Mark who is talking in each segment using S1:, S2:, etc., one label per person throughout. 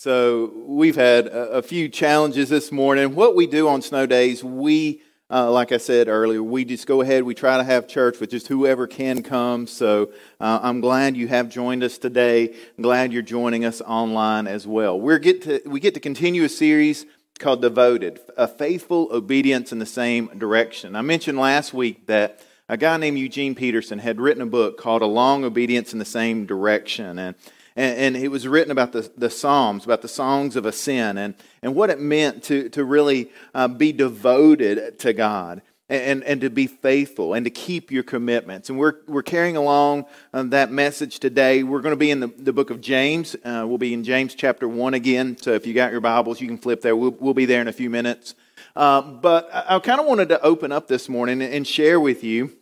S1: So we've had a, a few challenges this morning. What we do on snow days, we, uh, like I said earlier, we just go ahead. We try to have church with just whoever can come. So uh, I'm glad you have joined us today. I'm glad you're joining us online as well. we get to we get to continue a series called Devoted, a faithful obedience in the same direction. I mentioned last week that a guy named Eugene Peterson had written a book called A Long Obedience in the Same Direction. And and, and, it was written about the, the Psalms, about the songs of ascent, and, and what it meant to, to really uh, be devoted to God and, and to be faithful and to keep your commitments. And we're, we're carrying along um, that message today. We're going to be in the, the book of James. Uh, we'll be in James chapter 1 again. So if you got your Bibles, you can flip there. We'll, we'll be there in a few minutes. Uh, but I, I kind of wanted to open up this morning and share with you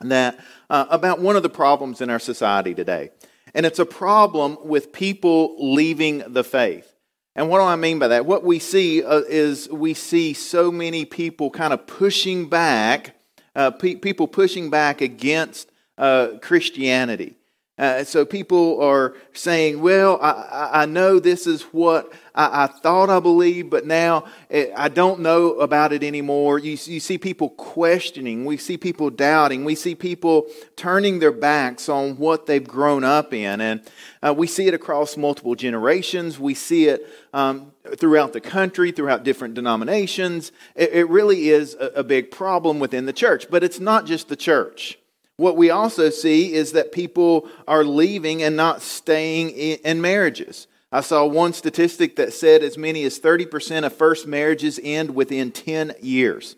S1: that uh, about one of the problems in our society today. And it's a problem with people leaving the faith. And what do I mean by that? What we see uh, is we see so many people kind of pushing back, uh, pe- people pushing back against uh, Christianity. Uh, so people are saying, well, I, I know this is what I, I, thought I believed, but now eh, I don't know about it anymore. You, you see people questioning. We see people doubting. We see people turning their backs on what they've grown up in. And uh, we see it across multiple generations. We see it um, throughout the country, throughout different denominations. It, it really is a, a big problem within the church. But it's not just the church. What we also see is that people are leaving and not staying in marriages. I saw one statistic that said as many as 30% of first marriages end within 10 years.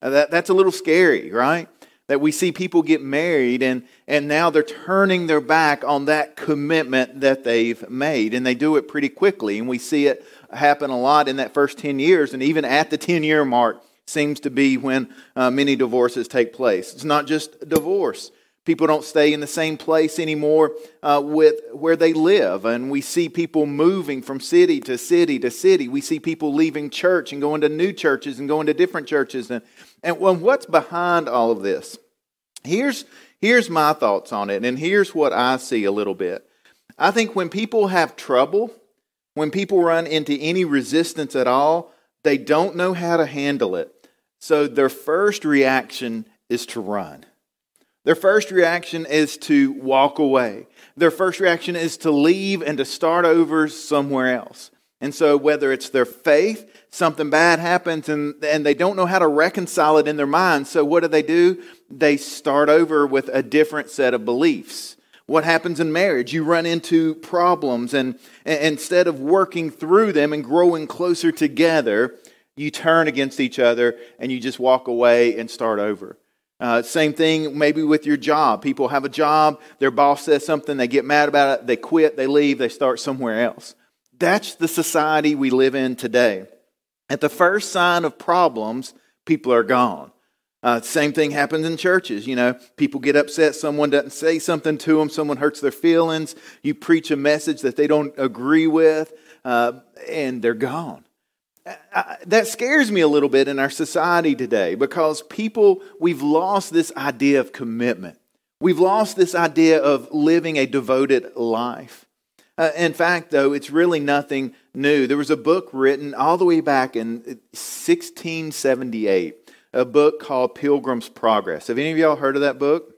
S1: That, that's a little scary, right? That we see people get married and, and now they're turning their back on that commitment that they've made. And they do it pretty quickly. And we see it happen a lot in that first 10 years. And even at the 10 year mark seems to be when uh, many divorces take place. It's not just divorce, People don't stay in the same place anymore uh, with where they live. And we see people moving from city to city to city. We see people leaving church and going to new churches and going to different churches. And, and what's behind all of this? Here's, here's my thoughts on it, and here's what I see a little bit. I think when people have trouble, when people run into any resistance at all, they don't know how to handle it. So their first reaction is to run. Their first reaction is to walk away. Their first reaction is to leave and to start over somewhere else. And so, whether it's their faith, something bad happens and, and they don't know how to reconcile it in their mind. So, what do they do? They start over with a different set of beliefs. What happens in marriage? You run into problems, and, and instead of working through them and growing closer together, you turn against each other and you just walk away and start over. Uh, same thing maybe with your job. People have a job, their boss says something, they get mad about it, they quit, they leave, they start somewhere else. That's the society we live in today. At the first sign of problems, people are gone. Uh, same thing happens in churches. You know, people get upset, someone doesn't say something to them, someone hurts their feelings, you preach a message that they don't agree with, uh, and they're gone that scares me a little bit in our society today because people, we've lost this idea of commitment. We've lost this idea of living a devoted life. Uh, in fact, though, it's really nothing new. There was a book written all the way back in 1678, a book called Pilgrim's Progress. Have any of y'all heard of that book?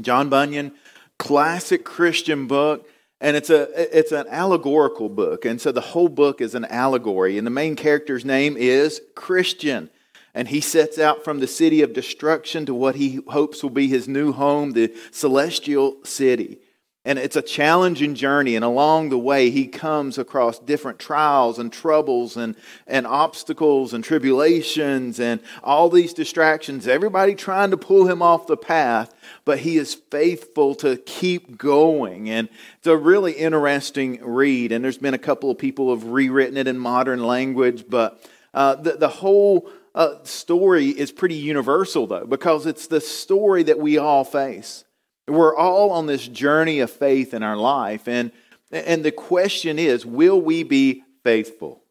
S1: John Bunyan, classic Christian book. And it's, a, it's an allegorical book. And so the whole book is an allegory. And the main character's name is Christian. And he sets out from the city of destruction to what he hopes will be his new home, the celestial city. And it's a challenging journey. And along the way, he comes across different trials and troubles and, and obstacles and tribulations and all these distractions. Everybody trying to pull him off the path, but he is faithful to keep going. And it's a really interesting read. And there's been a couple of people have rewritten it in modern language, but uh, the, the whole uh, story is pretty universal, though, because it's the story that we all face. We're all on this journey of faith in our life. And, and the question is will we be faithful?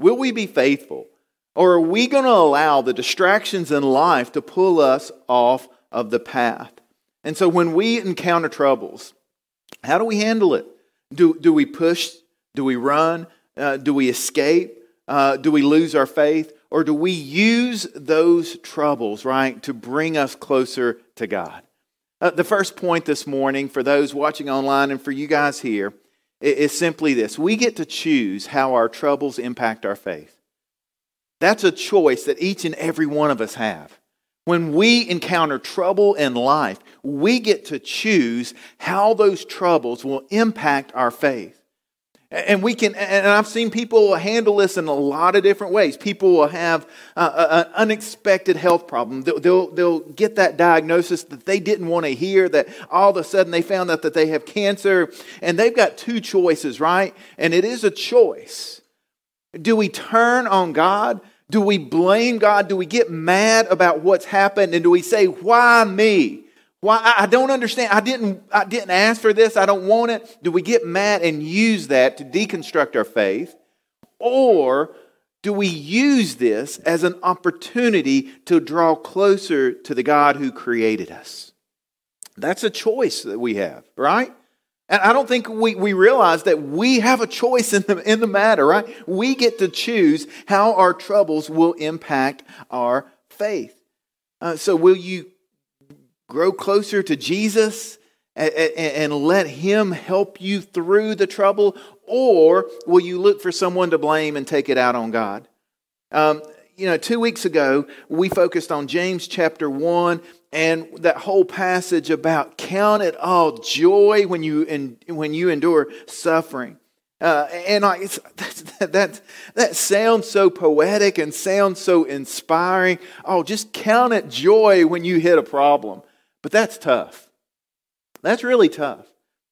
S1: Will we be faithful? Or are we going to allow the distractions in life to pull us off of the path? And so when we encounter troubles, how do we handle it? Do, do we push? Do we run? Uh, do we escape? Uh, do we lose our faith? Or do we use those troubles, right, to bring us closer to God? Uh, the first point this morning for those watching online and for you guys here is simply this we get to choose how our troubles impact our faith. That's a choice that each and every one of us have. When we encounter trouble in life, we get to choose how those troubles will impact our faith. And we can, and I've seen people handle this in a lot of different ways. People will have an unexpected health problem. They'll, they'll, they'll, get that diagnosis that they didn't want to hear, that all of a sudden they found out that they have cancer. And they've got two choices, right? And it is a choice. Do we turn on God? Do we blame God? Do we get mad about what's happened? And do we say, why me? Why I don't understand. I didn't I didn't ask for this. I don't want it. Do we get mad and use that to deconstruct our faith? Or do we use this as an opportunity to draw closer to the God who created us? That's a choice that we have, right? And I don't think we, we realize that we have a choice in the, in the matter, right? We get to choose how our troubles will impact our faith. Uh, so, will you grow closer to Jesus and, and, let Him help you through the trouble? Or will you look for someone to blame and take it out on God? Um, you know, two weeks ago, we focused on James chapter 1 and that whole passage about count it all joy when you, in, when you endure suffering. Uh, and I, that, that, that sounds so poetic and sounds so inspiring. Oh, just count it joy when you hit a problem. But that's tough. That's really tough.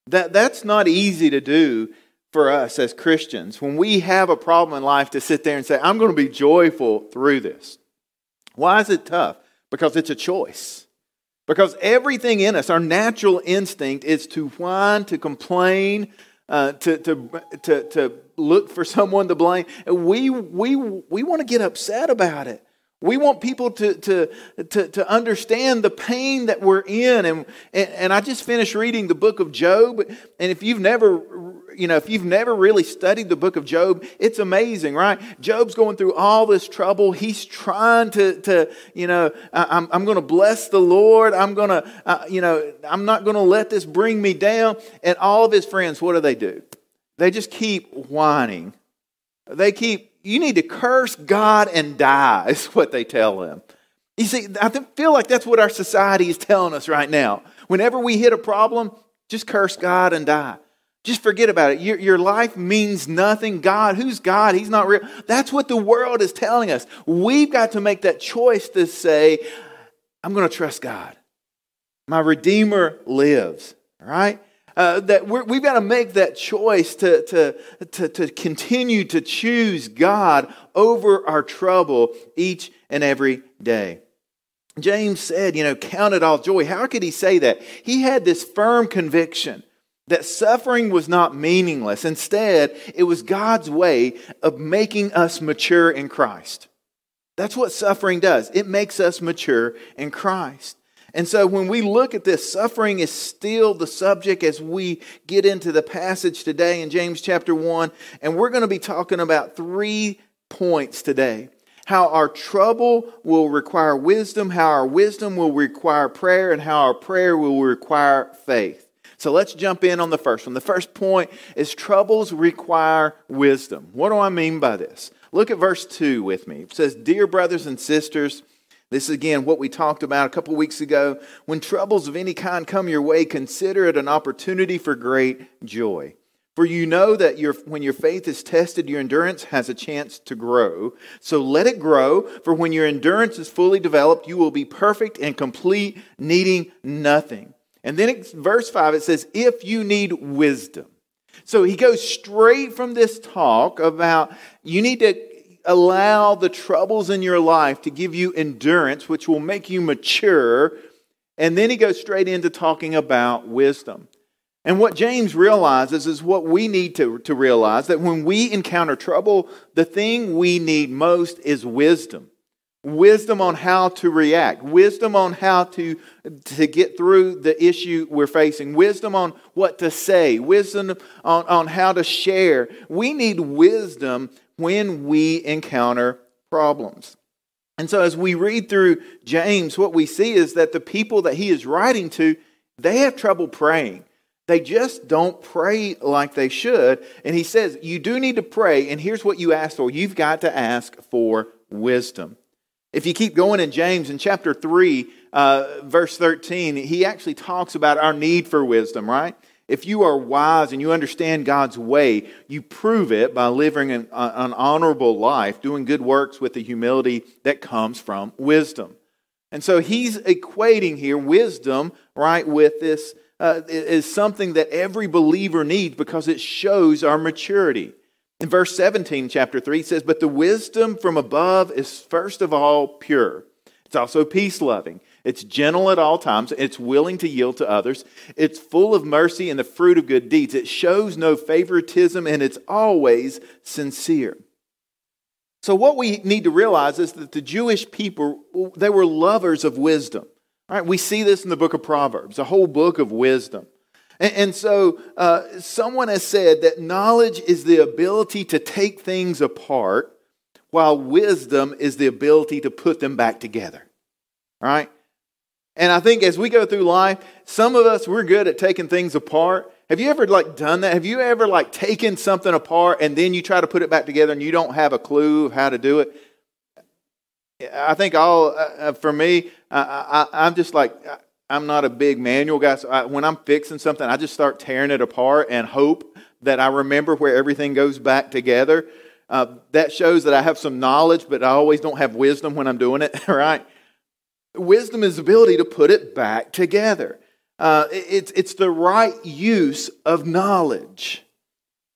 S1: That, that's not easy to do for us as Christians when we have a problem in life to sit there and say, I'm going to be joyful through this. Why is it tough? Because it's a choice. Because everything in us, our natural instinct is to whine, to complain, uh, to, to, to, to look for someone to blame. We, we, we want to get upset about it. We want people to, to, to, to understand the pain that we're in. And, and, and I just finished reading the book of Job. And if you've never, you know, if you've never really studied the book of Job, it's amazing, right? Job's going through all this trouble. He's trying to, to you know, I'm, I'm going to bless the Lord. I'm going to, uh, you know, I'm not going to let this bring me down. And all of his friends, what do they do? They just keep whining. They keep you need to curse God and die, is what they tell them. You see, I feel like that's what our society is telling us right now. Whenever we hit a problem, just curse God and die. Just forget about it. Your, your life means nothing. God, who's God? He's not real. That's what the world is telling us. We've got to make that choice to say, I'm going to trust God. My Redeemer lives. All right? Uh, that we have got to make that choice to, to, to, to continue to choose God over our trouble each and every day. James said, you know, count it all joy. How could he say that? He had this firm conviction that suffering was not meaningless. Instead, it was God's way of making us mature in Christ. That's what suffering does. It makes us mature in Christ. And so when we look at this, suffering is still the subject as we get into the passage today in James chapter 1. And we're going to be talking about three points today how our trouble will require wisdom, how our wisdom will require prayer, and how our prayer will require faith. So let's jump in on the first one. The first point is troubles require wisdom. What do I mean by this? Look at verse 2 with me. It says, Dear brothers and sisters, this is again what we talked about a couple weeks ago. When troubles of any kind come your way, consider it an opportunity for great joy. For you know that your, when your faith is tested, your endurance has a chance to grow. So let it grow, for when your endurance is fully developed, you will be perfect and complete, needing nothing. And then verse 5, it says, If you need wisdom. So he goes straight from this talk about you need to allow the troubles in your life to give you endurance, which will make you mature. And then he goes straight into talking about wisdom. And what James realizes is what we need to, to realize that when we encounter trouble, the thing we need most is wisdom. wisdom on how to react, wisdom on how to, to get through the issue we're facing, wisdom on what to say, wisdom on, on how to share. We need wisdom when we encounter problems. And so, as we read through James, what we see is that the people that he is writing to, they have trouble praying. They just don't pray like they should. And he says, You do need to pray, and here's what you ask for you've got to ask for wisdom. If you keep going in James, in chapter 3, uh, verse 13, he actually talks about our need for wisdom, right? If you are wise and you understand God's way, you prove it by living an, an honorable life, doing good works with the humility that comes from wisdom. And so he's equating here wisdom, right, with this uh, is something that every believer needs because it shows our maturity. In verse 17, chapter 3, it says, But the wisdom from above is first of all pure. It's also peace loving. It's gentle at all times. It's willing to yield to others. It's full of mercy and the fruit of good deeds. It shows no favoritism and it's always sincere. So, what we need to realize is that the Jewish people, they were lovers of wisdom. Right? We see this in the book of Proverbs, a whole book of wisdom. And, and so uh, someone has said that knowledge is the ability to take things apart, while wisdom is the ability to put them back together. All right? And I think as we go through life, some of us we're good at taking things apart. Have you ever like done that? Have you ever like taken something apart and then you try to put it back together and you don't have a clue of how to do it? I think all uh, uh for me, I, am just like I'm not a big manual guy, so I, when I'm fixing something, I just start tearing it apart and hope that I remember where everything goes back together. Uh, that shows that I have some knowledge, but I always don't have wisdom when I'm doing it, right? Wisdom is the ability to put it back together. Uh, it's, it's the right use of knowledge.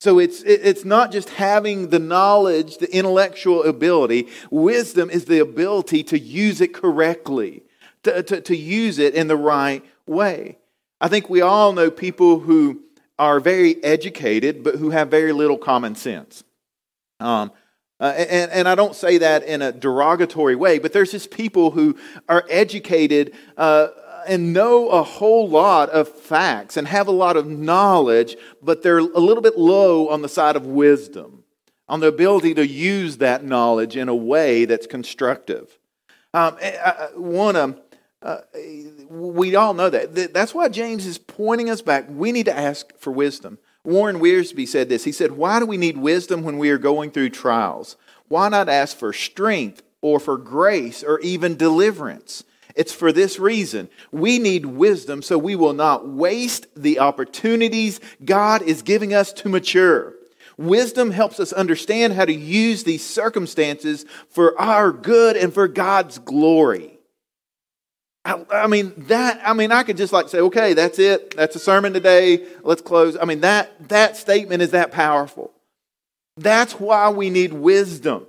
S1: So it's, it's not just having the knowledge, the intellectual ability. Wisdom is the ability to use it correctly to, to, to use it in the right way. I think we all know people who are very educated, but who have very little common sense. Um, uh, and, and I don't say that in a derogatory way, but there's just people who are educated uh, and know a whole lot of facts and have a lot of knowledge, but they're a little bit low on the side of wisdom, on the ability to use that knowledge in a way that's constructive. Um, I, to uh, we all know that. That's why James is pointing us back. We need to ask for wisdom. Warren Wiersbe said this. He said, Why do we need wisdom when we are going through trials? Why not ask for strength or for grace or even deliverance? It's for this reason. We need wisdom so we will not waste the opportunities God is giving us to mature. Wisdom helps us understand how to use these circumstances for our good and for God's glory. I, I, mean, that, I mean, I could just like say, okay, that's it. That's a sermon today. Let's close. I mean, that, that statement is that powerful. That's why we need wisdom.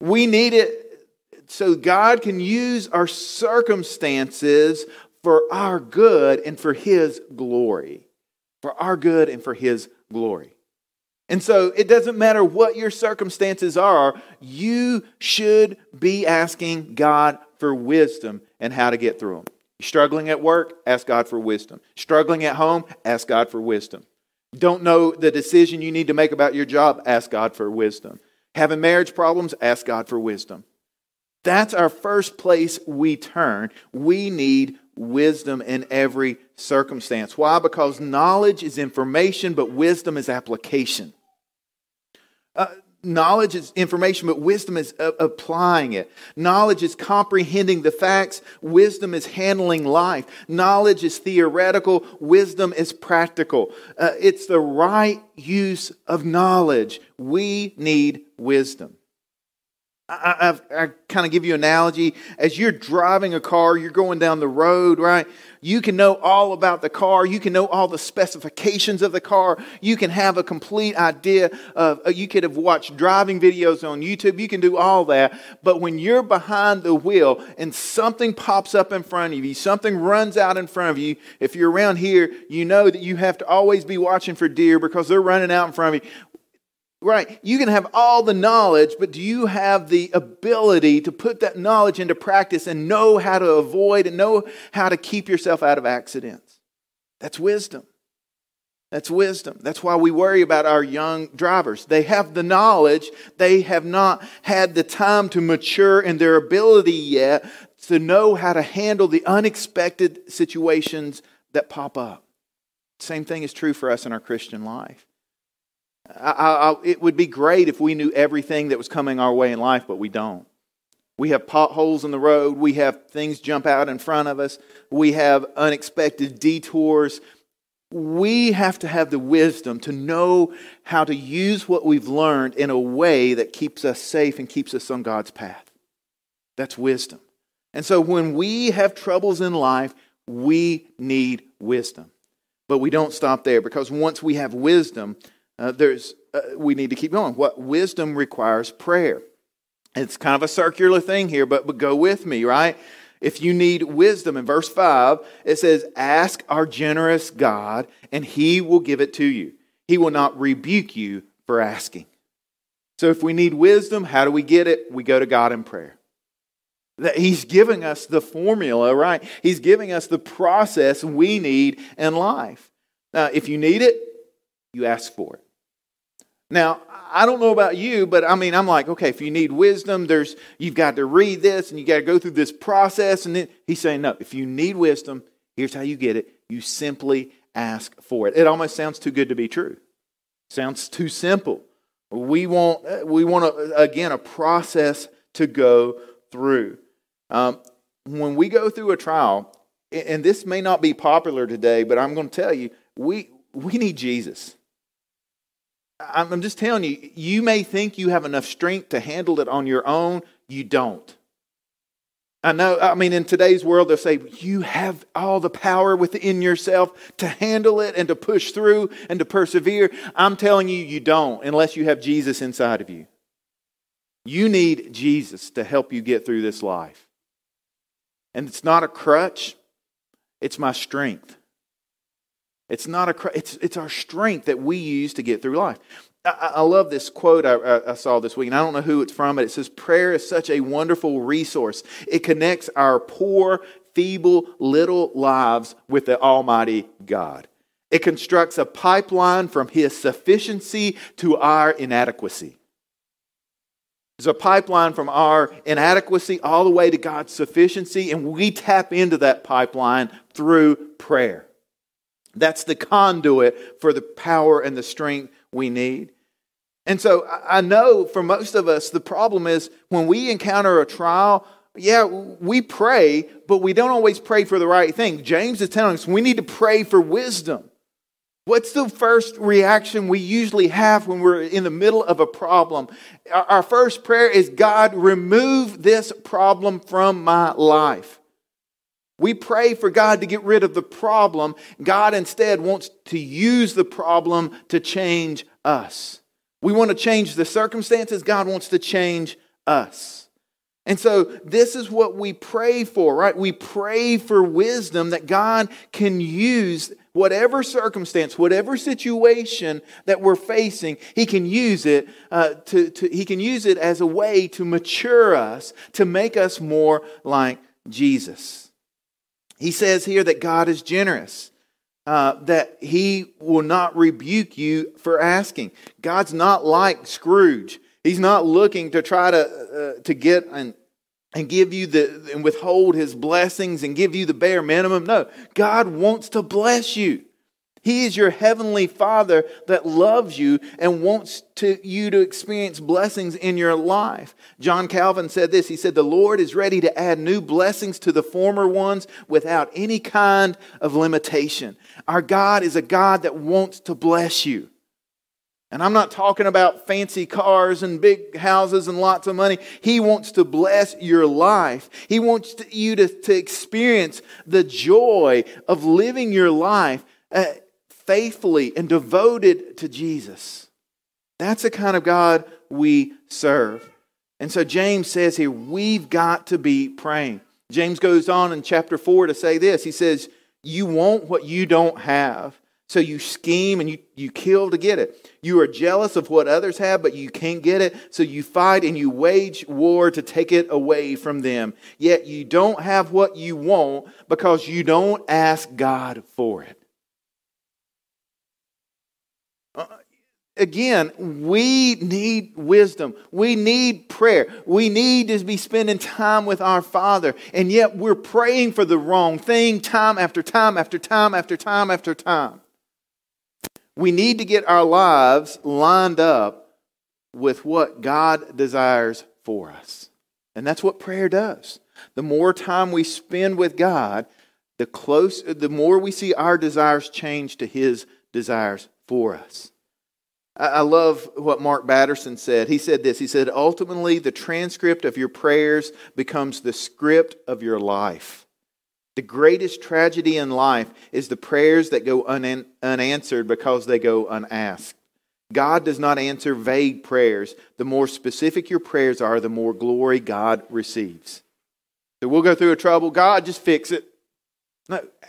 S1: We need it so God can use our circumstances for our good and for His glory. For our good and for His glory. And so it doesn't matter what your circumstances are, you should be asking God for wisdom and how to get through them. Struggling at work, ask God for wisdom. Struggling at home, ask God for wisdom. Don't know the decision you need to make about your job, ask God for wisdom. Having marriage problems, ask God for wisdom. That's our first place we turn. We need wisdom in every circumstance. Why? Because knowledge is information, but wisdom is application. Uh, knowledge is information, but wisdom is uh, applying it. Knowledge is comprehending the facts, wisdom is handling life. Knowledge is theoretical, wisdom is practical. Uh, it's the right use of knowledge. We need wisdom. I, I, I kind of give you an analogy. As you're driving a car, you're going down the road, right? You can know all about the car. You can know all the specifications of the car. You can have a complete idea of, uh, you could have watched driving videos on YouTube. You can do all that. But when you're behind the wheel and something pops up in front of you, something runs out in front of you, if you're around here, you know that you have to always be watching for deer because they're running out in front of you right, you can have all the knowledge, but do you have the ability to put that knowledge into practice and know how to avoid and know how to keep yourself out of accidents? That's wisdom. That's wisdom. That's why we worry about our young drivers. They have the knowledge, they have not had the time to mature in their ability yet to know how to handle the unexpected situations that pop up. Same thing is true for us in our Christian life. I, I, it would be great if we knew everything that was coming our way in life, but we don't. We have potholes in the road. We have things jump out in front of us. We have unexpected detours. We have to have the wisdom to know how to use what we've learned in a way that keeps us safe and keeps us on God's path. That's wisdom. And so when we have troubles in life, we need wisdom. But we don't stop there because once we have wisdom, uh, there's, uh, we need to keep going. What wisdom requires prayer. It's kind of a circular thing here, but, but go with me, right? If you need wisdom, in verse 5, it says, Ask our generous God, and he will give it to you. He will not rebuke you for asking. So if we need wisdom, how do we get it? We go to God in prayer. That he's giving us the formula, right? He's giving us the process we need in life. Now, if you need it, you ask for it. Now, I don't know about you, but I mean, I'm like, okay, if you need wisdom, there's you've got to read this and you got to go through this process. And then he's saying, no, if you need wisdom, here's how you get it. You simply ask for it. It almost sounds too good to be true. Sounds too simple. We want we want a, again a process to go through. Um, when we go through a trial, and this may not be popular today, but I'm going to tell you, we, we need Jesus. I'm just telling you, you may think you have enough strength to handle it on your own. You don't. I know, I mean, in today's world, they'll say, you have all the power within yourself to handle it and to push through and to persevere. I'm telling you, you don't unless you have Jesus inside of you. You need Jesus to help you get through this life. And it's not a crutch, it's my strength. It's not a it's, it's our strength that we use to get through life. I, I love this quote I, I saw this week, and I don't know who it's from, but it says, Prayer is such a wonderful resource. It connects our poor, feeble, little lives with the Almighty God. It constructs a pipeline from His sufficiency to our inadequacy. There's a pipeline from our inadequacy all the way to God's sufficiency, and we tap into that pipeline through prayer. That's the conduit for the power and the strength we need. And so I know for most of us, the problem is when we encounter a trial, yeah, we pray, but we don't always pray for the right thing. James is telling us we need to pray for wisdom. What's the first reaction we usually have when we're in the middle of a problem? Our first prayer is God, remove this problem from my life. We pray for God to get rid of the problem. God instead wants to use the problem to change us. We want to change the circumstances, God wants to change us. And so, this is what we pray for, right? We pray for wisdom that God can use whatever circumstance, whatever situation that we're facing, He can use it. Uh, to, to, he can use it as a way to mature us, to make us more like Jesus. He says here that God is generous. Uh, that he will not rebuke you for asking. God's not like Scrooge. He's not looking to try to, uh, to get an and give you the and withhold his blessings and give you the bare minimum. No, God wants to bless you. He is your heavenly Father that loves you and wants to, you to experience blessings in your life. John Calvin said this He said, The Lord is ready to add new blessings to the former ones without any kind of limitation. Our God is a God that wants to bless you. And I'm not talking about fancy cars and big houses and lots of money. He wants to bless your life. He wants to, you to, to experience the joy of living your life uh, faithfully and devoted to Jesus. That's the kind of God we serve. And so James says here, we've got to be praying. James goes on in chapter 4 to say this. He says, You want what you don't have So you scheme and you, you kill to get it. You are jealous of what others have, but you can't get it. So you fight and you wage war to take it away from them. Yet you don't have what you want because you don't ask God for it. Again, we need wisdom. We need prayer. We need to be spending time with our Father. And yet we're praying for the wrong thing time after time after time after time after time. We need to get our lives lined up with what God desires for us. And that's what prayer does. The more time we spend with God, the close the more we see our desires change to his desires for us. I love what Mark Batterson said. He said this. He said, ultimately, the transcript of your prayers becomes the script of your life. The greatest tragedy in life is the prayers that go un- unanswered because they go unasked. God does not answer vague prayers. The more specific your prayers are, the more glory God receives. So we'll go through a trouble. God, just fix it.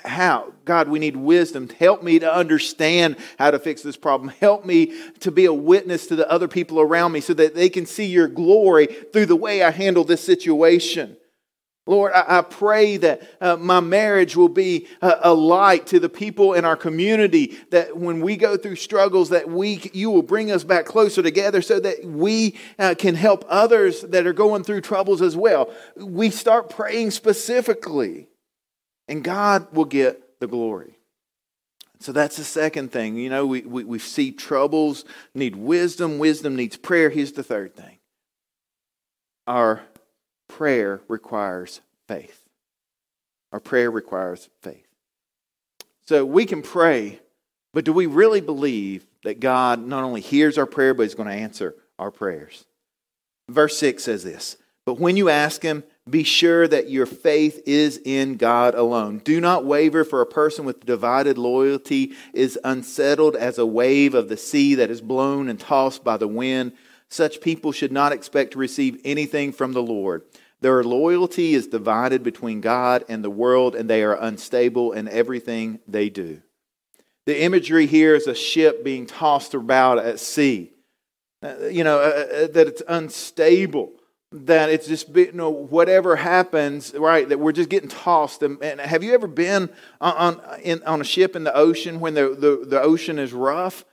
S1: How? God, we need wisdom. Help me to understand how to fix this problem. Help me to be a witness to the other people around me so that they can see your glory through the way I handle this situation. Lord, I, I pray that uh, my marriage will be a, a, light to the people in our community. That when we go through struggles, that we you will bring us back closer together, so that we uh, can help others that are going through troubles as well. We start praying specifically, and God will get the glory. So that's the second thing. You know, we, we, we see troubles need wisdom. Wisdom needs prayer. Here's the third thing. Our prayer requires faith. Our prayer requires faith. So we can pray, but do we really believe that God not only hears our prayer, but is going to answer our prayers? Verse 6 says this But when you ask Him, be sure that your faith is in God alone. Do not waver, for a person with divided loyalty is unsettled as a wave of the sea that is blown and tossed by the wind. Such people should not expect to receive anything from the Lord. Their loyalty is divided between God and the world, and they are unstable in everything they do. The imagery here is a ship being tossed about at sea. Uh, you know, uh, uh, that it's unstable, that it's just, you know, whatever happens, right, that we're just getting tossed. And, and have you ever been on, on, in, on a ship in the ocean when the, the, the ocean is rough?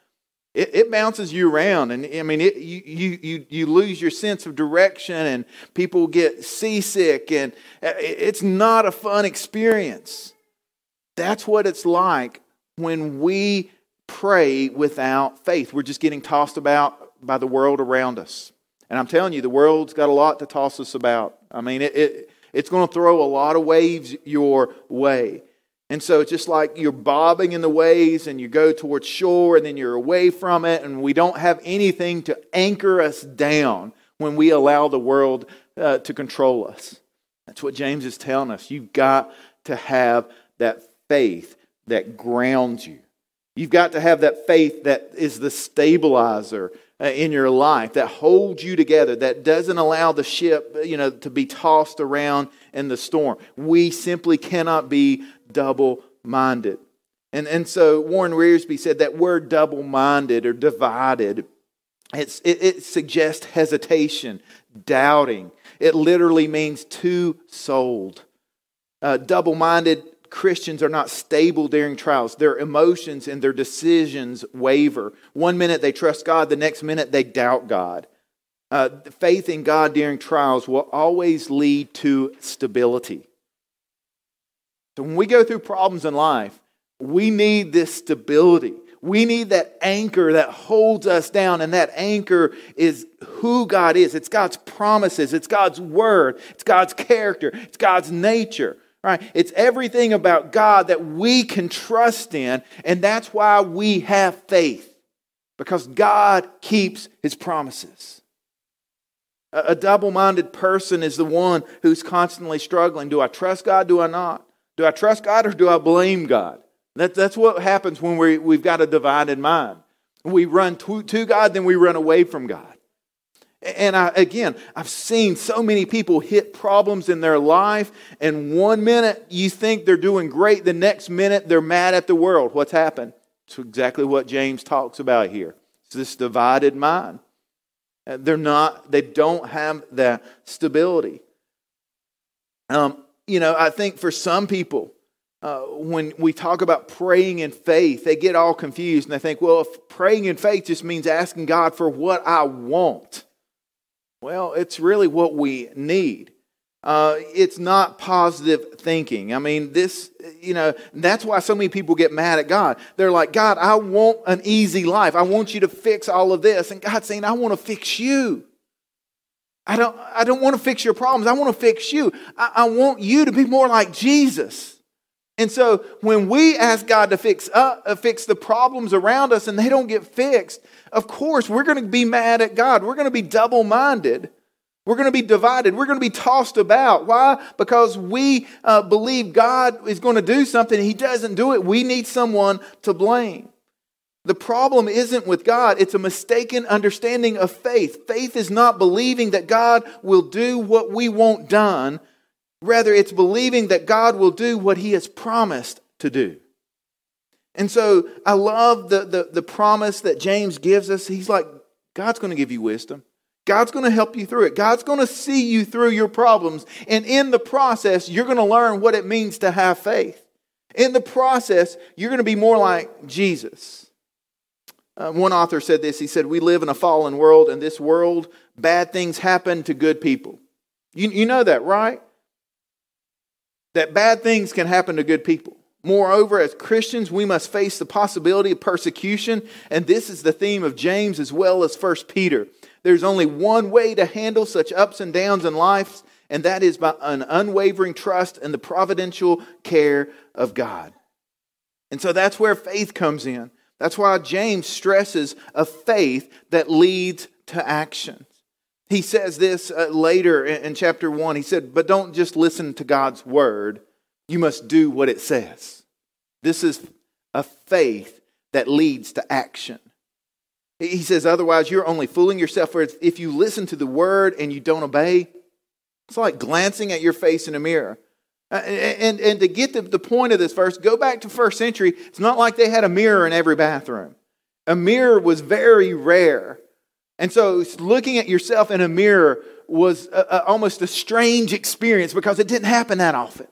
S1: It, it bounces you around, and I mean, it, you, you, you lose your sense of direction, and people get seasick, and uh, it's not a fun experience. That's what it's like when we pray without faith. We're just getting tossed about by the world around us. And I'm telling you, the world's got a lot to toss us about. I mean, it, it it's going to throw a lot of waves your way. And so it's just like you're bobbing in the waves and you go towards shore and then you're away from it, and we don't have anything to anchor us down when we allow the world uh, to control us. That's what James is telling us. You've got to have that faith that grounds you. You've got to have that faith that is the stabilizer in your life that holds you together, that doesn't allow the ship, you know, to be tossed around in the storm. We simply cannot be double minded. And, and so Warren Wiersbe said that word double minded or divided, it's, it, it suggests hesitation, doubting. It literally means two souled. Uh, double minded Christians are not stable during trials. Their emotions and their decisions waver. One minute they trust God, the next minute they doubt God. Uh, faith in God during trials will always lead to stability. So when we go through problems in life, we need this stability. We need that anchor that holds us down, and that anchor is who God is. It's God's promises, it's God's word, it's God's character, it's God's nature. Right? It's everything about God that we can trust in, and that's why we have faith. Because God keeps his promises. A, a double minded person is the one who's constantly struggling. Do I trust God? Do I not? Do I trust God or do I blame God? That, that's what happens when we, we've got a divided mind. We run to, to God, then we run away from God. And I, again, I've seen so many people hit problems in their life, and one minute you think they're doing great, the next minute they're mad at the world. What's happened? It's exactly what James talks about here. It's this divided mind. They're not, they don't have that stability. Um, you know, I think for some people, uh, when we talk about praying in faith, they get all confused and they think, well, if praying in faith just means asking God for what I want, well, it's really what we need. Uh, it's not positive thinking. I mean, this, you know, that's why so many people get mad at God. They're like, God, I want an easy life. I want you to fix all of this. And God's saying, I want to fix you. I don't, I don't want to fix your problems. I want to fix you. I, I want you to be more like Jesus. And so when we ask God to fix, uh, fix the problems around us and they don't get fixed, of course, we're going to be mad at God. We're going to be double minded. We're going to be divided. We're going to be tossed about. Why? Because we uh, believe God is going to do something and He doesn't do it. We need someone to blame. The problem isn't with God, it's a mistaken understanding of faith. Faith is not believing that God will do what we want done. Rather, it's believing that God will do what He has promised to do. And so I love the, the, the promise that James gives us. He's like, God's going to give you wisdom. God's going to help you through it. God's going to see you through your problems. And in the process, you're going to learn what it means to have faith. In the process, you're going to be more like Jesus. Uh, one author said this. He said, We live in a fallen world. In this world, bad things happen to good people. You, you know that, right? That bad things can happen to good people. Moreover, as Christians, we must face the possibility of persecution, and this is the theme of James as well as 1 Peter. There's only one way to handle such ups and downs in life, and that is by an unwavering trust in the providential care of God. And so that's where faith comes in. That's why James stresses a faith that leads to action. He says this uh, later in, in chapter 1. He said, But don't just listen to God's word, you must do what it says. This is a faith that leads to action. He says, Otherwise, you're only fooling yourself. For if you listen to the word and you don't obey, it's like glancing at your face in a mirror. Uh, and, and to get the, the point of this verse, go back to first century. It's not like they had a mirror in every bathroom. A mirror was very rare. And so looking at yourself in a mirror was a, a, almost a strange experience because it didn't happen that often.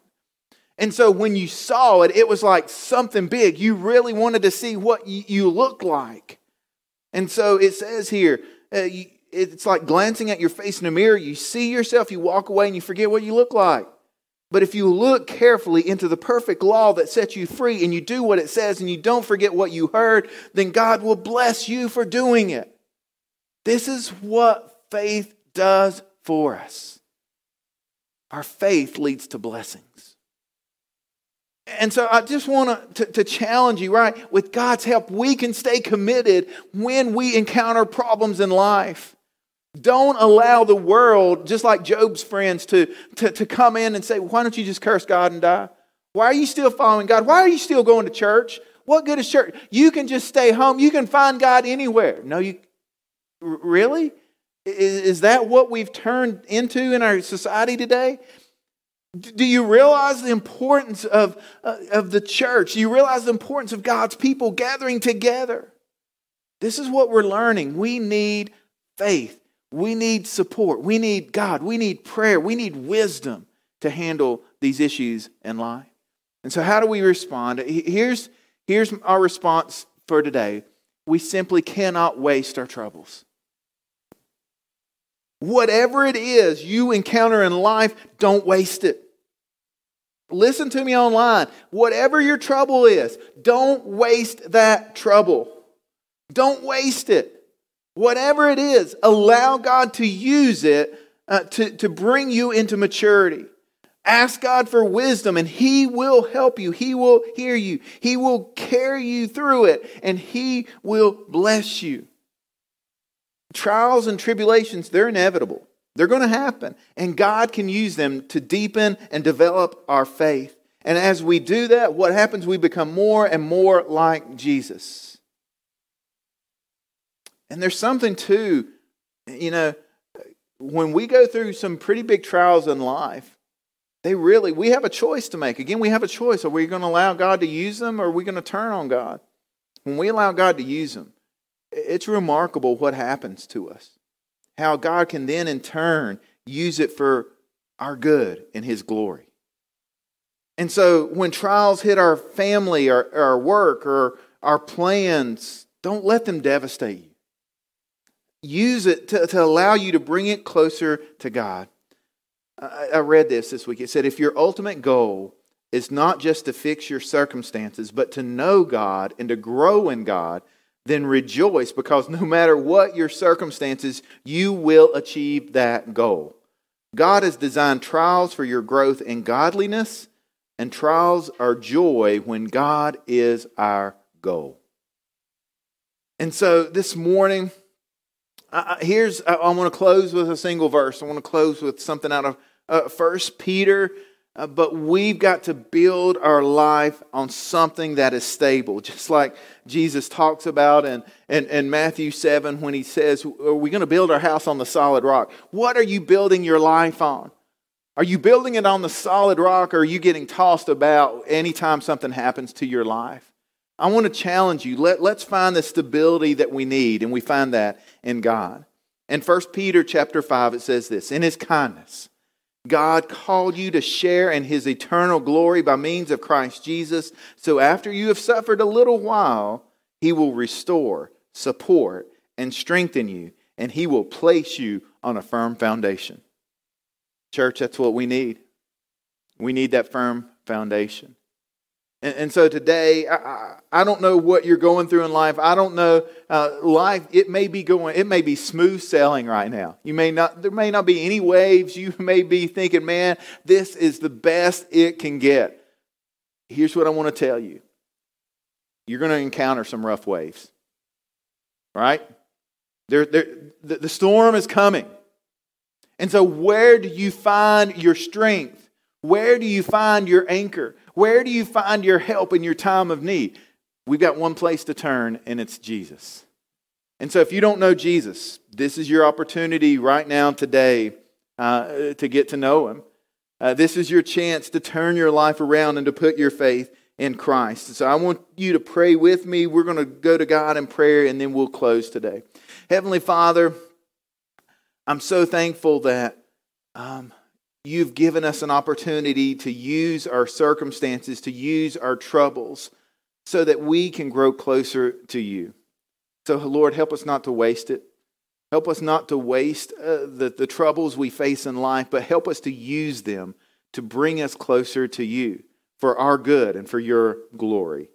S1: And so when you saw it, it was like something big. You really wanted to see what you, you look like. And so it says here, uh, it's like glancing at your face in a mirror. You see yourself, you walk away, and you forget what you look like. But if you look carefully into the perfect law that sets you free and you do what it says and you don't forget what you heard, then God will bless you for doing it. This is what faith does for us. Our faith leads to blessings. And so I just want to, to challenge you, right? With God's help, we can stay committed when we encounter problems in life. Don't allow the world, just like Job's friends, to, to, to come in and say, Why don't you just curse God and die? Why are you still following God? Why are you still going to church? What good is church? You can just stay home. You can find God anywhere. No, you, Really? Is that what we've turned into in our society today? Do you realize the importance of, uh, of the church? Do you realize the importance of God's people gathering together? This is what we're learning. We need faith. We need support. We need God. We need prayer. We need wisdom to handle these issues in life. And so, how do we respond? Here's, here's our response for today we simply cannot waste our troubles. Whatever it is you encounter in life, don't waste it. Listen to me online. Whatever your trouble is, don't waste that trouble. Don't waste it. Whatever it is, allow God to use it uh, to, to bring you into maturity. Ask God for wisdom and He will help you. He will hear you. He will carry you through it and He will bless you. Trials and tribulations, they're inevitable. They're going to happen. And God can use them to deepen and develop our faith. And as we do that, what happens? We become more and more like Jesus. And there's something too, you know, when we go through some pretty big trials in life, they really, we have a choice to make. Again, we have a choice. Are we going to allow God to use them or are we going to turn on God? when we allow God to use them, it's remarkable what happens to us. How God can then, in turn, use it for our good and His glory. And so when trials hit our family, our, our work, or our plans, don't let them devastate you. Use it to, to allow you to bring it closer to God. I, I read this this week. It said, if your ultimate goal is not just to fix your circumstances, but to know God and to grow in God, then rejoice because no matter what your circumstances, you will achieve that goal. God has designed trials for your growth in godliness, and trials are joy when God is our goal. And so this morning, uh, here's I, I want to close with a single verse. I want to close with something out of uh, First Peter uh, but we've got to build our life on something that is stable, just like Jesus talks about in, in, in Matthew 7 when he says, Are we going to build our house on the solid rock? What are you building your life on? Are you building it on the solid rock or are you getting tossed about anytime something happens to your life? I want to challenge you. Let, let's find the stability that we need, and we find that in God. In 1 Peter chapter 5, it says this In his kindness, God called you to share in his eternal glory by means of Christ Jesus. So after you have suffered a little while, he will restore, support, and strengthen you, and he will place you on a firm foundation. Church, that's what we need. We need that firm foundation. And, and so today, I, I, don't know what you're going through in life. I don't know uh, life. It may be going. It may be smooth sailing right now. You may not. There may not be any waves. You may be thinking, "Man, this is the best it can get." Here's what I want to tell you. You're going to encounter some rough waves. Right? The, the storm is coming. And so, where do you find your strength? Where do you find your anchor? Where do you find your help in your time of need? We've got one place to turn, and it's Jesus. And so, if you don't know Jesus, this is your opportunity right now, today, uh, to get to know him. Uh, this is your chance to turn your life around and to put your faith in Christ. So, I want you to pray with me. We're going to go to God in prayer, and then we'll close today. Heavenly Father, I'm so thankful that. Um, You've given us an opportunity to use our circumstances, to use our troubles, so that we can grow closer to you. So, Lord, help us not to waste it. Help us not to waste uh, the, the troubles we face in life, but help us to use them to bring us closer to you for our good and for your glory.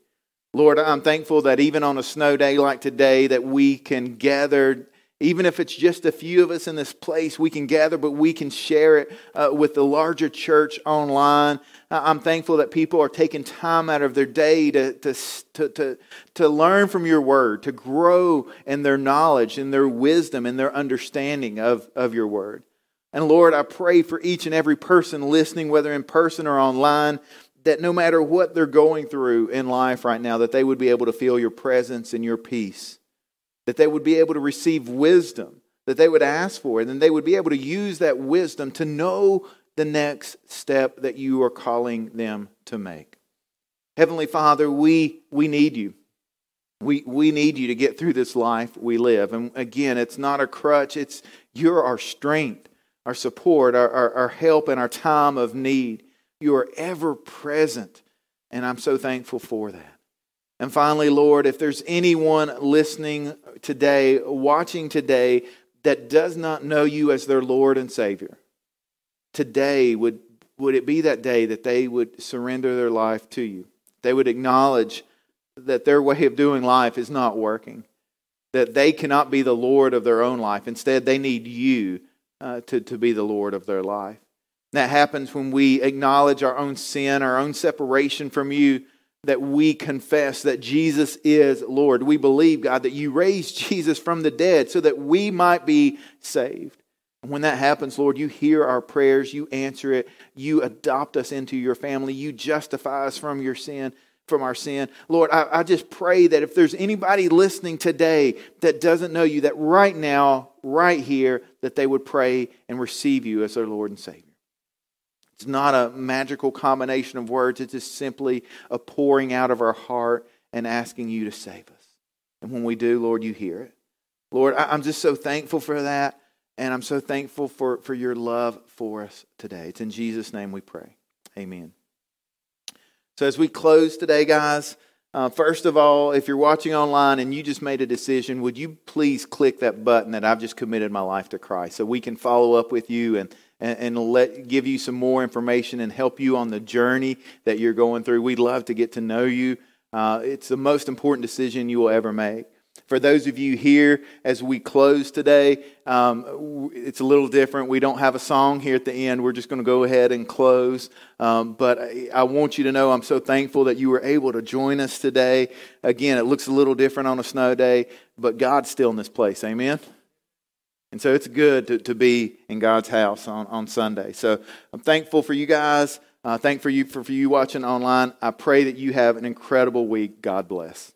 S1: Lord, I'm thankful that even on a snow day like today that we can gather even if it's just a few of us in this place, we can gather, but we can share it uh, with the larger church online. I'm thankful that people are taking time out of their day to, to, to, to, to learn from your word, to grow in their knowledge, in their wisdom, in their understanding of, of your word. And Lord, I pray for each and every person listening, whether in person or online, that no matter what they're going through in life right now, that they would be able to feel your presence and your peace that they would be able to receive wisdom that they would ask for, and then they would be able to use that wisdom to know the next step that you are calling them to make. Heavenly Father, we, we need you. We, we need you to get through this life we live. And again, it's not a crutch, it's you're our strength, our support, our, our, our help in our time of need. You are ever present, and I'm so thankful for that. And finally, Lord, if there's anyone listening today, watching today, that does not know you as their Lord and Savior, today would, would it be that day that they would surrender their life to you? They would acknowledge that their way of doing life is not working, that they cannot be the Lord of their own life. Instead, they need you uh, to, to be the Lord of their life. That happens when we acknowledge our own sin, our own separation from you that we confess that Jesus is Lord. We believe, God, that you raised Jesus from the dead so that we might be saved. And when that happens, Lord, you hear our prayers, you answer it, you adopt us into your family, you justify us from your sin. From our sin. Lord, I, I just pray that if there's anybody listening today that doesn't know you, that right now, right here, that they would pray and receive you as their Lord and Savior. It's not a magical combination of words, it's just simply a pouring out of our heart and asking you to save us. And when we do, Lord, you hear it. Lord, I'm just so thankful for that. And I'm so thankful for, for your love for us today. It's in Jesus' name we pray. Amen. So, as we close today, guys, uh, first of all, if you're watching online and you just made a decision, would you please click that button that I've just committed my life to Christ so we can follow up with you and, and, and let, give you some more information and help you on the journey that you're going through? We'd love to get to know you. Uh, it's the most important decision you will ever make. For those of you here, as we close today, um, it's a little different. We don't have a song here at the end. We're just going to go ahead and close. Um, but I, I, want you to know I'm so thankful that you were able to join us today. Again, it looks a little different on a snow day, but God's still in this place. Amen? And so it's good to, to be in God's house on, on Sunday. So I'm thankful for you guys. Uh, thank for you for, for you watching online. I pray that you have an incredible week. God bless.